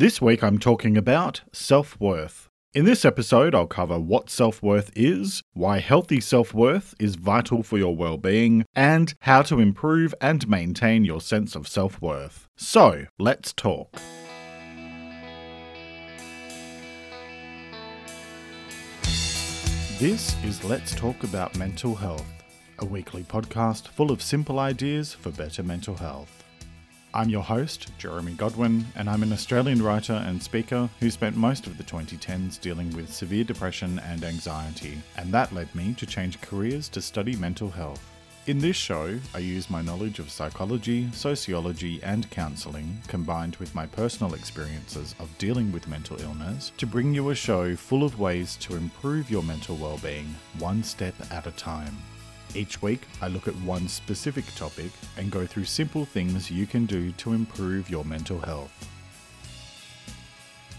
This week I'm talking about self worth. In this episode, I'll cover what self worth is, why healthy self worth is vital for your well being, and how to improve and maintain your sense of self worth. So, let's talk. This is Let's Talk About Mental Health, a weekly podcast full of simple ideas for better mental health. I'm your host, Jeremy Godwin, and I'm an Australian writer and speaker who spent most of the 2010s dealing with severe depression and anxiety, and that led me to change careers to study mental health. In this show, I use my knowledge of psychology, sociology, and counselling, combined with my personal experiences of dealing with mental illness, to bring you a show full of ways to improve your mental well-being, one step at a time. Each week, I look at one specific topic and go through simple things you can do to improve your mental health.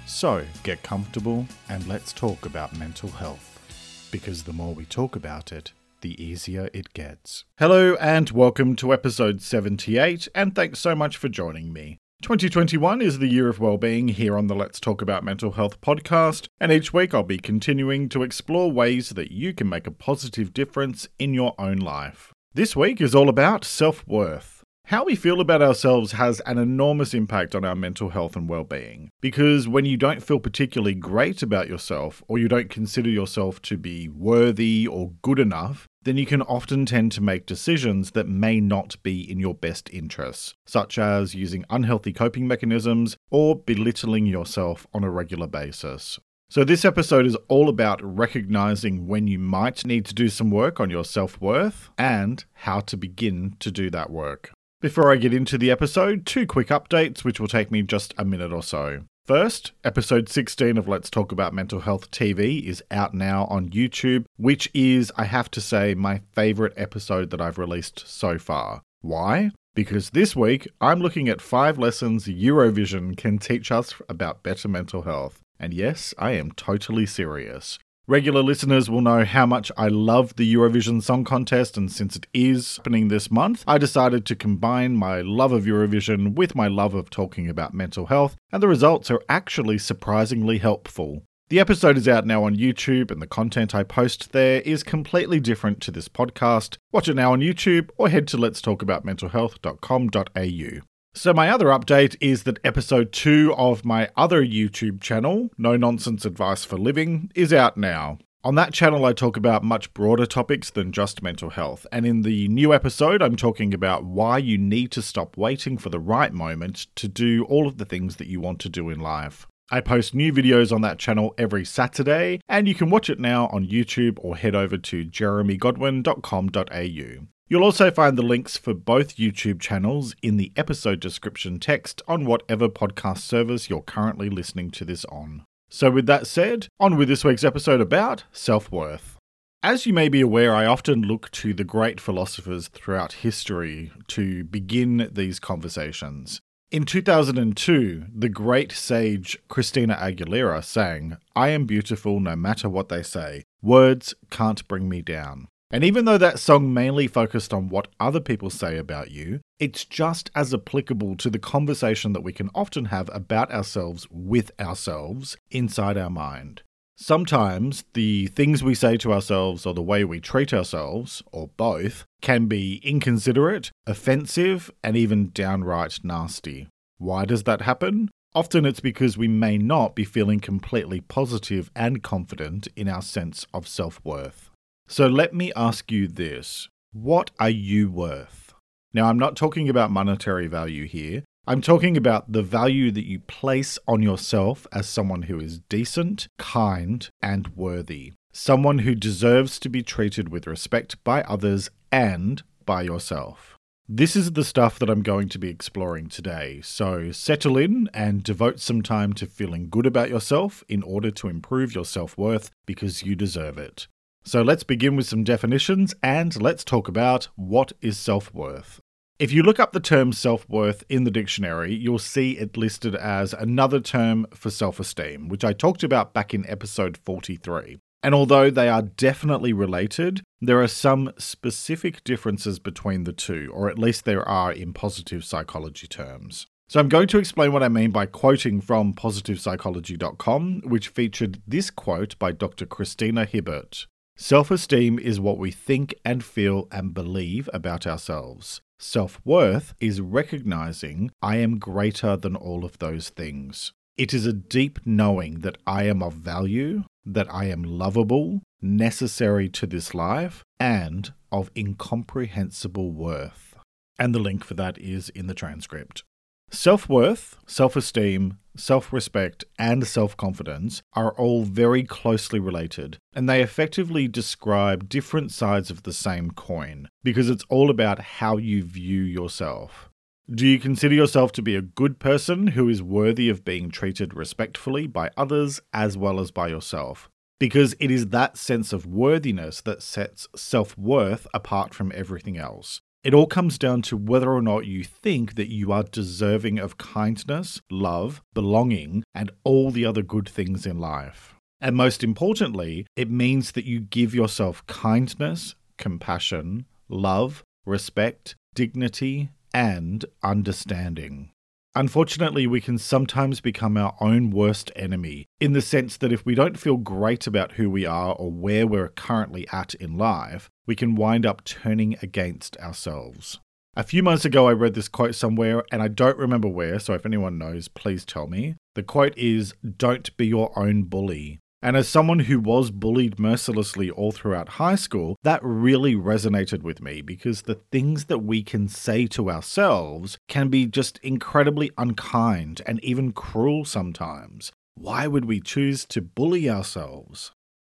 So, get comfortable and let's talk about mental health. Because the more we talk about it, the easier it gets. Hello, and welcome to episode 78, and thanks so much for joining me. 2021 is the year of well-being here on the Let's Talk About Mental Health podcast, and each week I'll be continuing to explore ways that you can make a positive difference in your own life. This week is all about self-worth. How we feel about ourselves has an enormous impact on our mental health and well-being. Because when you don't feel particularly great about yourself or you don't consider yourself to be worthy or good enough, then you can often tend to make decisions that may not be in your best interests, such as using unhealthy coping mechanisms or belittling yourself on a regular basis. So, this episode is all about recognizing when you might need to do some work on your self worth and how to begin to do that work. Before I get into the episode, two quick updates which will take me just a minute or so. First, episode 16 of Let's Talk About Mental Health TV is out now on YouTube, which is, I have to say, my favourite episode that I've released so far. Why? Because this week I'm looking at five lessons Eurovision can teach us about better mental health. And yes, I am totally serious. Regular listeners will know how much I love the Eurovision Song Contest, and since it is happening this month, I decided to combine my love of Eurovision with my love of talking about mental health, and the results are actually surprisingly helpful. The episode is out now on YouTube, and the content I post there is completely different to this podcast. Watch it now on YouTube or head to letstalkaboutmentalhealth.com.au. So, my other update is that episode 2 of my other YouTube channel, No Nonsense Advice for Living, is out now. On that channel, I talk about much broader topics than just mental health. And in the new episode, I'm talking about why you need to stop waiting for the right moment to do all of the things that you want to do in life. I post new videos on that channel every Saturday, and you can watch it now on YouTube or head over to jeremygodwin.com.au. You'll also find the links for both YouTube channels in the episode description text on whatever podcast service you're currently listening to this on. So, with that said, on with this week's episode about self worth. As you may be aware, I often look to the great philosophers throughout history to begin these conversations. In 2002, the great sage Christina Aguilera sang, I am beautiful no matter what they say. Words can't bring me down. And even though that song mainly focused on what other people say about you, it's just as applicable to the conversation that we can often have about ourselves with ourselves inside our mind. Sometimes the things we say to ourselves or the way we treat ourselves, or both, can be inconsiderate, offensive, and even downright nasty. Why does that happen? Often it's because we may not be feeling completely positive and confident in our sense of self worth. So let me ask you this What are you worth? Now, I'm not talking about monetary value here. I'm talking about the value that you place on yourself as someone who is decent, kind, and worthy. Someone who deserves to be treated with respect by others and by yourself. This is the stuff that I'm going to be exploring today, so settle in and devote some time to feeling good about yourself in order to improve your self worth because you deserve it. So let's begin with some definitions and let's talk about what is self worth. If you look up the term self worth in the dictionary, you'll see it listed as another term for self esteem, which I talked about back in episode 43. And although they are definitely related, there are some specific differences between the two, or at least there are in positive psychology terms. So I'm going to explain what I mean by quoting from positivepsychology.com, which featured this quote by Dr. Christina Hibbert. Self esteem is what we think and feel and believe about ourselves. Self worth is recognizing I am greater than all of those things. It is a deep knowing that I am of value, that I am lovable, necessary to this life, and of incomprehensible worth. And the link for that is in the transcript. Self worth, self esteem, self respect, and self confidence are all very closely related, and they effectively describe different sides of the same coin because it's all about how you view yourself. Do you consider yourself to be a good person who is worthy of being treated respectfully by others as well as by yourself? Because it is that sense of worthiness that sets self worth apart from everything else. It all comes down to whether or not you think that you are deserving of kindness, love, belonging, and all the other good things in life. And most importantly, it means that you give yourself kindness, compassion, love, respect, dignity, and understanding. Unfortunately, we can sometimes become our own worst enemy in the sense that if we don't feel great about who we are or where we're currently at in life, we can wind up turning against ourselves. A few months ago, I read this quote somewhere, and I don't remember where, so if anyone knows, please tell me. The quote is Don't be your own bully. And as someone who was bullied mercilessly all throughout high school, that really resonated with me because the things that we can say to ourselves can be just incredibly unkind and even cruel sometimes. Why would we choose to bully ourselves?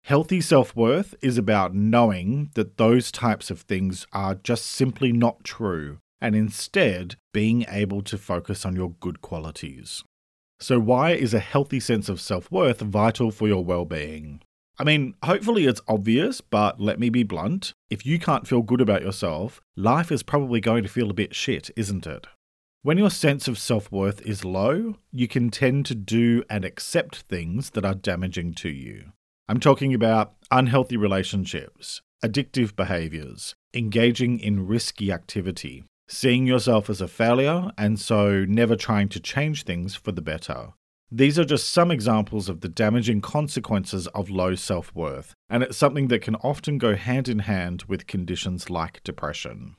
Healthy self worth is about knowing that those types of things are just simply not true, and instead being able to focus on your good qualities. So, why is a healthy sense of self worth vital for your well being? I mean, hopefully it's obvious, but let me be blunt. If you can't feel good about yourself, life is probably going to feel a bit shit, isn't it? When your sense of self worth is low, you can tend to do and accept things that are damaging to you. I'm talking about unhealthy relationships, addictive behaviors, engaging in risky activity, seeing yourself as a failure, and so never trying to change things for the better. These are just some examples of the damaging consequences of low self worth, and it's something that can often go hand in hand with conditions like depression.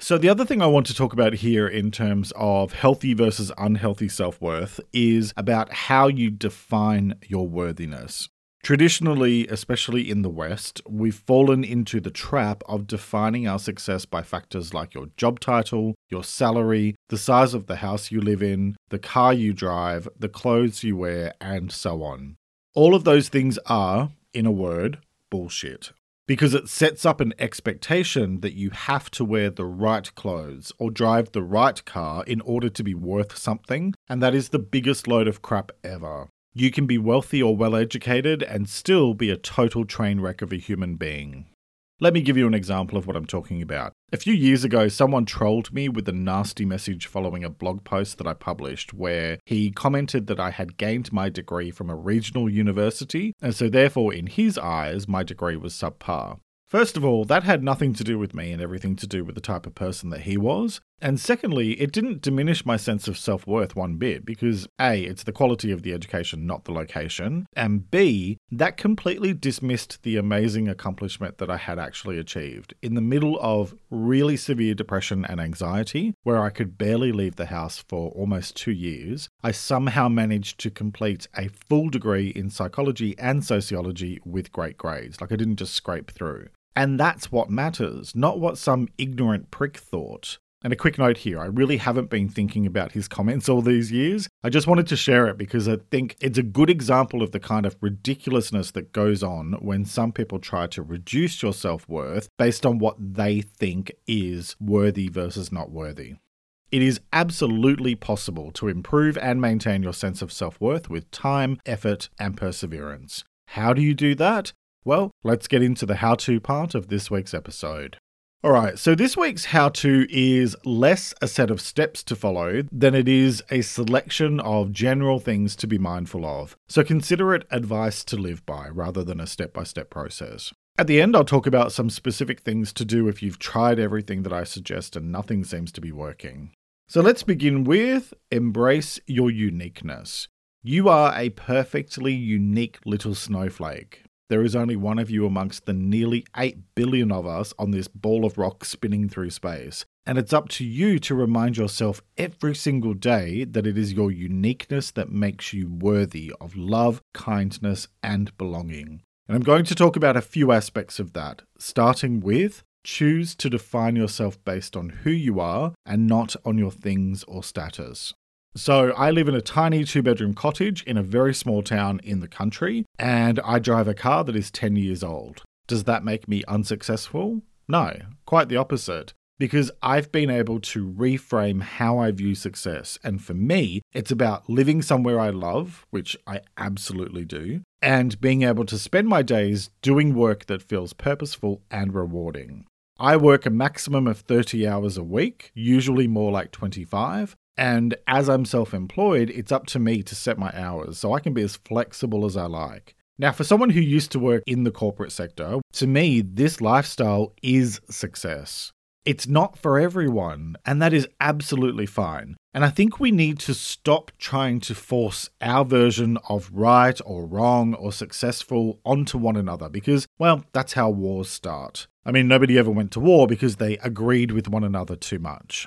So, the other thing I want to talk about here in terms of healthy versus unhealthy self worth is about how you define your worthiness. Traditionally, especially in the West, we've fallen into the trap of defining our success by factors like your job title, your salary, the size of the house you live in, the car you drive, the clothes you wear, and so on. All of those things are, in a word, bullshit. Because it sets up an expectation that you have to wear the right clothes or drive the right car in order to be worth something, and that is the biggest load of crap ever. You can be wealthy or well educated and still be a total train wreck of a human being. Let me give you an example of what I'm talking about. A few years ago, someone trolled me with a nasty message following a blog post that I published where he commented that I had gained my degree from a regional university, and so therefore, in his eyes, my degree was subpar. First of all, that had nothing to do with me and everything to do with the type of person that he was. And secondly, it didn't diminish my sense of self worth one bit because A, it's the quality of the education, not the location. And B, that completely dismissed the amazing accomplishment that I had actually achieved. In the middle of really severe depression and anxiety, where I could barely leave the house for almost two years, I somehow managed to complete a full degree in psychology and sociology with great grades. Like I didn't just scrape through. And that's what matters, not what some ignorant prick thought. And a quick note here I really haven't been thinking about his comments all these years. I just wanted to share it because I think it's a good example of the kind of ridiculousness that goes on when some people try to reduce your self worth based on what they think is worthy versus not worthy. It is absolutely possible to improve and maintain your sense of self worth with time, effort, and perseverance. How do you do that? Well, let's get into the how to part of this week's episode. Alright, so this week's how to is less a set of steps to follow than it is a selection of general things to be mindful of. So consider it advice to live by rather than a step by step process. At the end, I'll talk about some specific things to do if you've tried everything that I suggest and nothing seems to be working. So let's begin with embrace your uniqueness. You are a perfectly unique little snowflake. There is only one of you amongst the nearly 8 billion of us on this ball of rock spinning through space. And it's up to you to remind yourself every single day that it is your uniqueness that makes you worthy of love, kindness, and belonging. And I'm going to talk about a few aspects of that, starting with choose to define yourself based on who you are and not on your things or status. So, I live in a tiny two bedroom cottage in a very small town in the country, and I drive a car that is 10 years old. Does that make me unsuccessful? No, quite the opposite. Because I've been able to reframe how I view success. And for me, it's about living somewhere I love, which I absolutely do, and being able to spend my days doing work that feels purposeful and rewarding. I work a maximum of 30 hours a week, usually more like 25, and as I'm self employed, it's up to me to set my hours so I can be as flexible as I like. Now, for someone who used to work in the corporate sector, to me, this lifestyle is success. It's not for everyone, and that is absolutely fine. And I think we need to stop trying to force our version of right or wrong or successful onto one another because, well, that's how wars start. I mean, nobody ever went to war because they agreed with one another too much.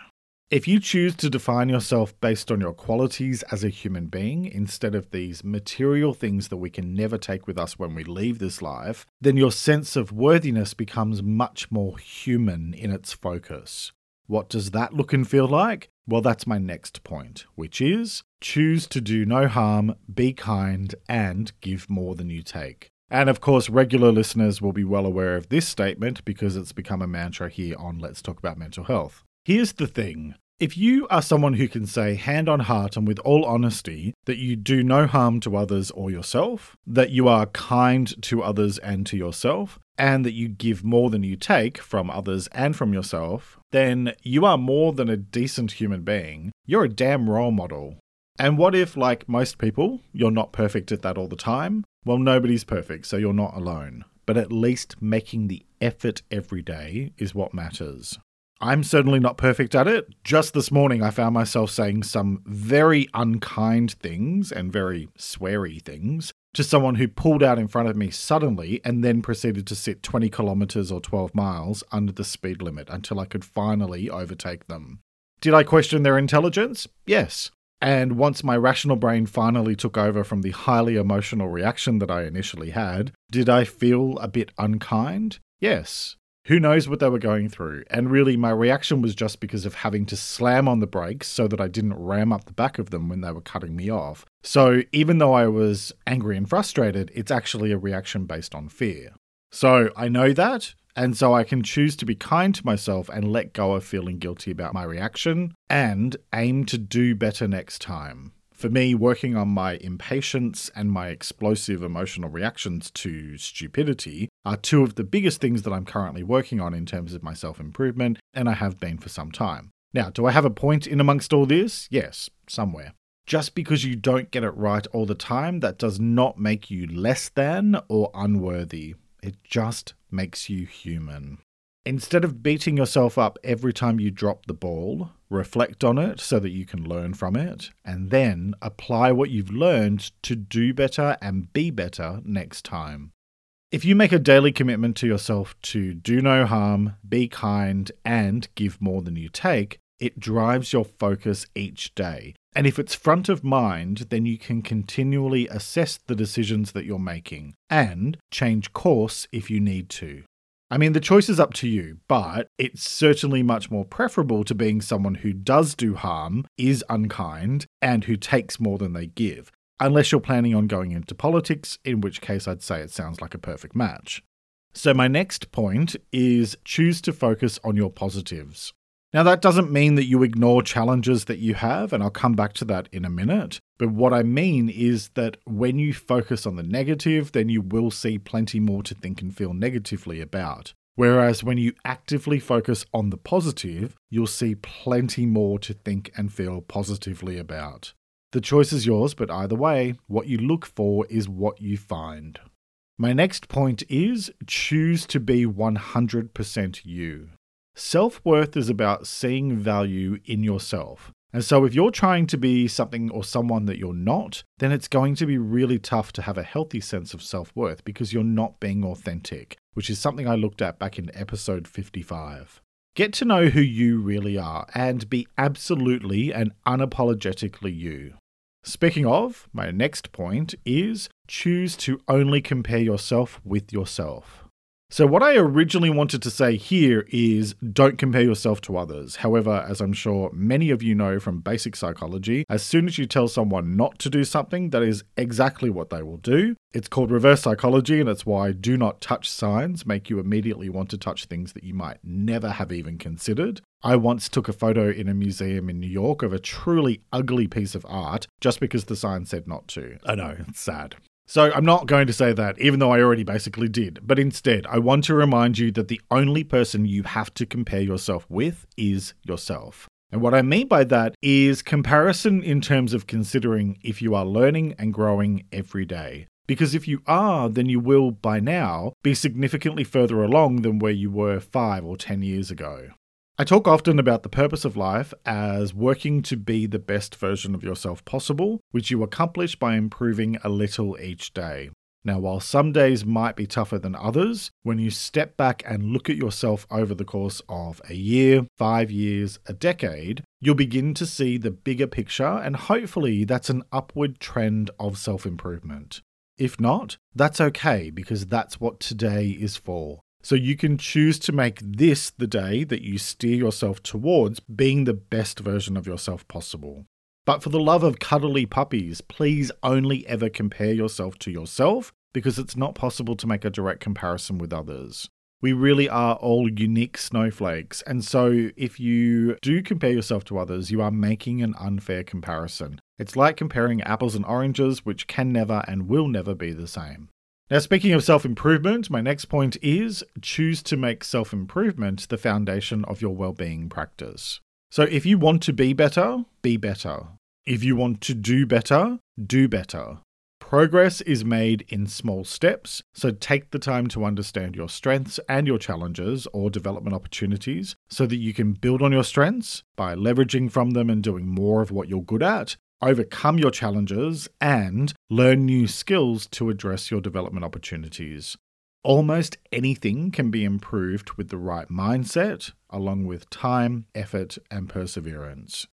If you choose to define yourself based on your qualities as a human being instead of these material things that we can never take with us when we leave this life, then your sense of worthiness becomes much more human in its focus. What does that look and feel like? Well, that's my next point, which is choose to do no harm, be kind, and give more than you take. And of course, regular listeners will be well aware of this statement because it's become a mantra here on Let's Talk About Mental Health. Here's the thing if you are someone who can say, hand on heart and with all honesty, that you do no harm to others or yourself, that you are kind to others and to yourself, and that you give more than you take from others and from yourself, then you are more than a decent human being. You're a damn role model. And what if, like most people, you're not perfect at that all the time? Well, nobody's perfect, so you're not alone. But at least making the effort every day is what matters. I'm certainly not perfect at it. Just this morning, I found myself saying some very unkind things and very sweary things to someone who pulled out in front of me suddenly and then proceeded to sit 20 kilometers or 12 miles under the speed limit until I could finally overtake them. Did I question their intelligence? Yes. And once my rational brain finally took over from the highly emotional reaction that I initially had, did I feel a bit unkind? Yes. Who knows what they were going through? And really, my reaction was just because of having to slam on the brakes so that I didn't ram up the back of them when they were cutting me off. So, even though I was angry and frustrated, it's actually a reaction based on fear. So, I know that, and so I can choose to be kind to myself and let go of feeling guilty about my reaction and aim to do better next time for me, working on my impatience and my explosive emotional reactions to stupidity are two of the biggest things that I'm currently working on in terms of my self improvement, and I have been for some time. Now, do I have a point in amongst all this? Yes, somewhere. Just because you don't get it right all the time, that does not make you less than or unworthy. It just makes you human. Instead of beating yourself up every time you drop the ball, reflect on it so that you can learn from it, and then apply what you've learned to do better and be better next time. If you make a daily commitment to yourself to do no harm, be kind, and give more than you take, it drives your focus each day. And if it's front of mind, then you can continually assess the decisions that you're making and change course if you need to. I mean, the choice is up to you, but it's certainly much more preferable to being someone who does do harm, is unkind, and who takes more than they give. Unless you're planning on going into politics, in which case I'd say it sounds like a perfect match. So, my next point is choose to focus on your positives. Now, that doesn't mean that you ignore challenges that you have, and I'll come back to that in a minute. But what I mean is that when you focus on the negative, then you will see plenty more to think and feel negatively about. Whereas when you actively focus on the positive, you'll see plenty more to think and feel positively about. The choice is yours, but either way, what you look for is what you find. My next point is choose to be 100% you. Self worth is about seeing value in yourself. And so, if you're trying to be something or someone that you're not, then it's going to be really tough to have a healthy sense of self worth because you're not being authentic, which is something I looked at back in episode 55. Get to know who you really are and be absolutely and unapologetically you. Speaking of, my next point is choose to only compare yourself with yourself. So, what I originally wanted to say here is don't compare yourself to others. However, as I'm sure many of you know from basic psychology, as soon as you tell someone not to do something, that is exactly what they will do. It's called reverse psychology, and it's why do not touch signs make you immediately want to touch things that you might never have even considered. I once took a photo in a museum in New York of a truly ugly piece of art just because the sign said not to. I know, it's sad. So I'm not going to say that, even though I already basically did. But instead, I want to remind you that the only person you have to compare yourself with is yourself. And what I mean by that is comparison in terms of considering if you are learning and growing every day. Because if you are, then you will, by now, be significantly further along than where you were five or ten years ago. I talk often about the purpose of life as working to be the best version of yourself possible, which you accomplish by improving a little each day. Now, while some days might be tougher than others, when you step back and look at yourself over the course of a year, five years, a decade, you'll begin to see the bigger picture, and hopefully that's an upward trend of self improvement. If not, that's okay because that's what today is for. So you can choose to make this the day that you steer yourself towards being the best version of yourself possible. But for the love of cuddly puppies, please only ever compare yourself to yourself because it's not possible to make a direct comparison with others. We really are all unique snowflakes, and so if you do compare yourself to others, you are making an unfair comparison. It's like comparing apples and oranges, which can never and will never be the same. Now, speaking of self improvement, my next point is choose to make self improvement the foundation of your well being practice. So, if you want to be better, be better. If you want to do better, do better. Progress is made in small steps, so take the time to understand your strengths and your challenges or development opportunities so that you can build on your strengths by leveraging from them and doing more of what you're good at, overcome your challenges, and learn new skills to address your development opportunities. Almost anything can be improved with the right mindset, along with time, effort, and perseverance.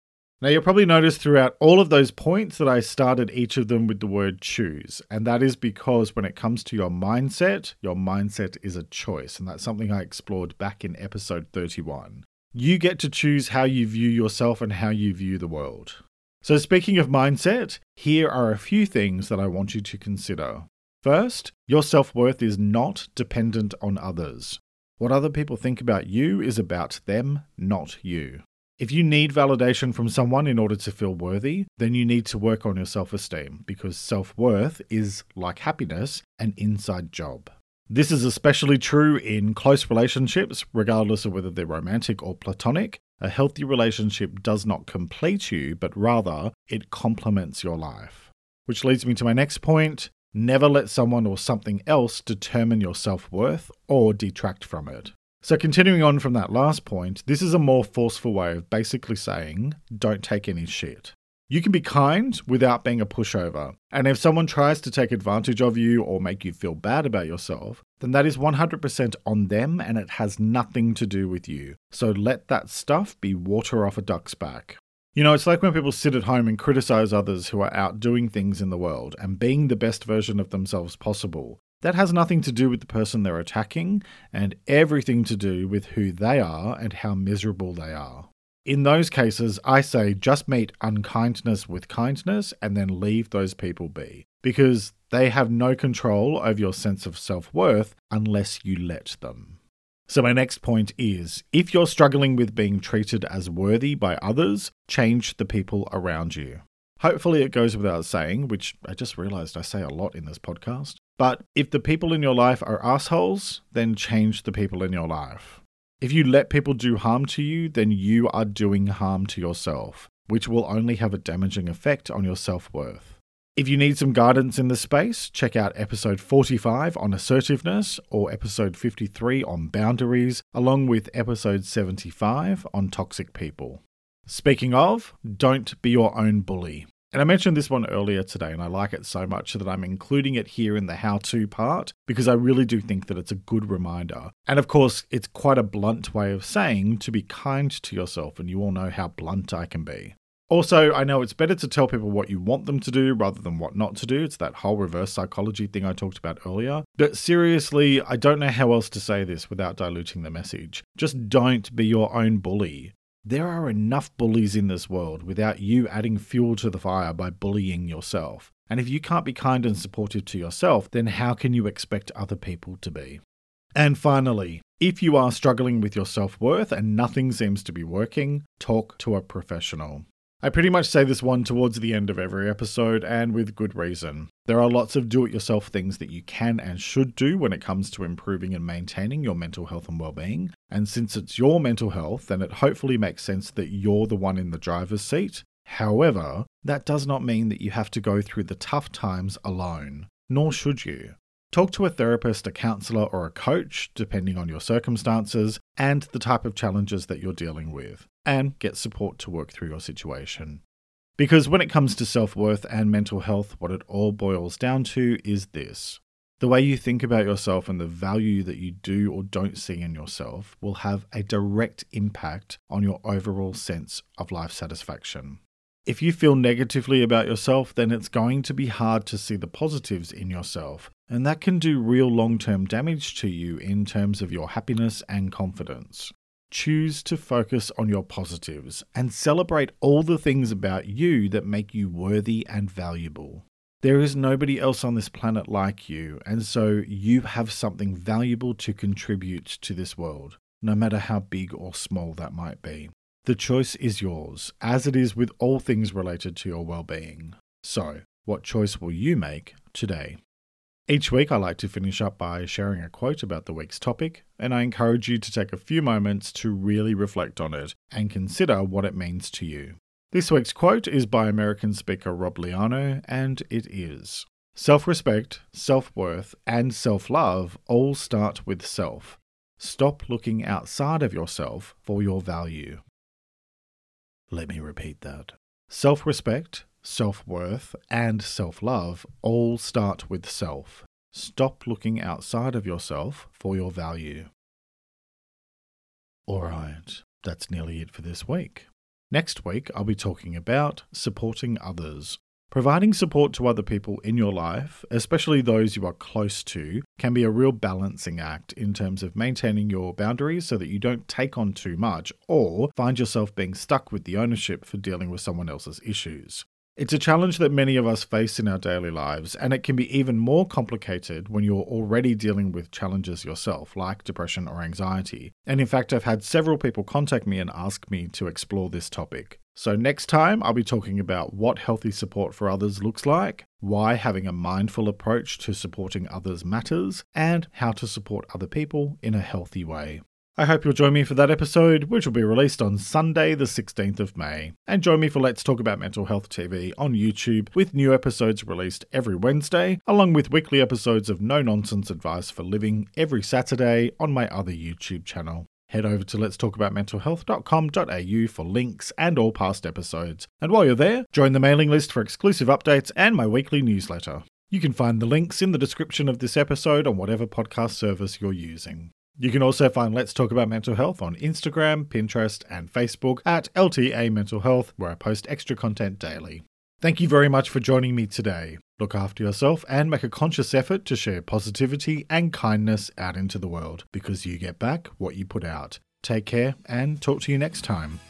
Now, you'll probably notice throughout all of those points that I started each of them with the word choose. And that is because when it comes to your mindset, your mindset is a choice. And that's something I explored back in episode 31. You get to choose how you view yourself and how you view the world. So, speaking of mindset, here are a few things that I want you to consider. First, your self worth is not dependent on others. What other people think about you is about them, not you. If you need validation from someone in order to feel worthy, then you need to work on your self esteem because self worth is, like happiness, an inside job. This is especially true in close relationships, regardless of whether they're romantic or platonic, a healthy relationship does not complete you, but rather it complements your life. Which leads me to my next point never let someone or something else determine your self worth or detract from it. So, continuing on from that last point, this is a more forceful way of basically saying don't take any shit. You can be kind without being a pushover. And if someone tries to take advantage of you or make you feel bad about yourself, then that is 100% on them and it has nothing to do with you. So let that stuff be water off a duck's back. You know, it's like when people sit at home and criticize others who are out doing things in the world and being the best version of themselves possible. That has nothing to do with the person they're attacking and everything to do with who they are and how miserable they are. In those cases, I say just meet unkindness with kindness and then leave those people be because they have no control over your sense of self worth unless you let them. So, my next point is if you're struggling with being treated as worthy by others, change the people around you. Hopefully, it goes without saying, which I just realized I say a lot in this podcast. But if the people in your life are assholes, then change the people in your life. If you let people do harm to you, then you are doing harm to yourself, which will only have a damaging effect on your self worth. If you need some guidance in this space, check out episode 45 on assertiveness or episode 53 on boundaries, along with episode 75 on toxic people. Speaking of, don't be your own bully. And I mentioned this one earlier today, and I like it so much that I'm including it here in the how to part because I really do think that it's a good reminder. And of course, it's quite a blunt way of saying to be kind to yourself, and you all know how blunt I can be. Also, I know it's better to tell people what you want them to do rather than what not to do. It's that whole reverse psychology thing I talked about earlier. But seriously, I don't know how else to say this without diluting the message. Just don't be your own bully. There are enough bullies in this world without you adding fuel to the fire by bullying yourself. And if you can't be kind and supportive to yourself, then how can you expect other people to be? And finally, if you are struggling with your self worth and nothing seems to be working, talk to a professional. I pretty much say this one towards the end of every episode, and with good reason. There are lots of do it yourself things that you can and should do when it comes to improving and maintaining your mental health and well being. And since it's your mental health, then it hopefully makes sense that you're the one in the driver's seat. However, that does not mean that you have to go through the tough times alone, nor should you. Talk to a therapist, a counselor, or a coach, depending on your circumstances and the type of challenges that you're dealing with and get support to work through your situation. Because when it comes to self worth and mental health, what it all boils down to is this the way you think about yourself and the value that you do or don't see in yourself will have a direct impact on your overall sense of life satisfaction. If you feel negatively about yourself, then it's going to be hard to see the positives in yourself, and that can do real long term damage to you in terms of your happiness and confidence. Choose to focus on your positives and celebrate all the things about you that make you worthy and valuable. There is nobody else on this planet like you, and so you have something valuable to contribute to this world, no matter how big or small that might be. The choice is yours, as it is with all things related to your well being. So, what choice will you make today? Each week, I like to finish up by sharing a quote about the week's topic, and I encourage you to take a few moments to really reflect on it and consider what it means to you. This week's quote is by American speaker Rob Liano, and it is Self respect, self worth, and self love all start with self. Stop looking outside of yourself for your value. Let me repeat that. Self respect, self worth, and self love all start with self. Stop looking outside of yourself for your value. Alright, that's nearly it for this week. Next week, I'll be talking about supporting others. Providing support to other people in your life, especially those you are close to, can be a real balancing act in terms of maintaining your boundaries so that you don't take on too much or find yourself being stuck with the ownership for dealing with someone else's issues. It's a challenge that many of us face in our daily lives, and it can be even more complicated when you're already dealing with challenges yourself, like depression or anxiety. And in fact, I've had several people contact me and ask me to explore this topic. So, next time, I'll be talking about what healthy support for others looks like, why having a mindful approach to supporting others matters, and how to support other people in a healthy way. I hope you'll join me for that episode, which will be released on Sunday, the 16th of May. And join me for Let's Talk About Mental Health TV on YouTube, with new episodes released every Wednesday, along with weekly episodes of no nonsense advice for living every Saturday on my other YouTube channel. Head over to let's talk about letstalkaboutmentalhealth.com.au for links and all past episodes. And while you're there, join the mailing list for exclusive updates and my weekly newsletter. You can find the links in the description of this episode on whatever podcast service you're using. You can also find Let's Talk About Mental Health on Instagram, Pinterest, and Facebook at LTA Mental Health, where I post extra content daily. Thank you very much for joining me today. Look after yourself and make a conscious effort to share positivity and kindness out into the world because you get back what you put out. Take care and talk to you next time.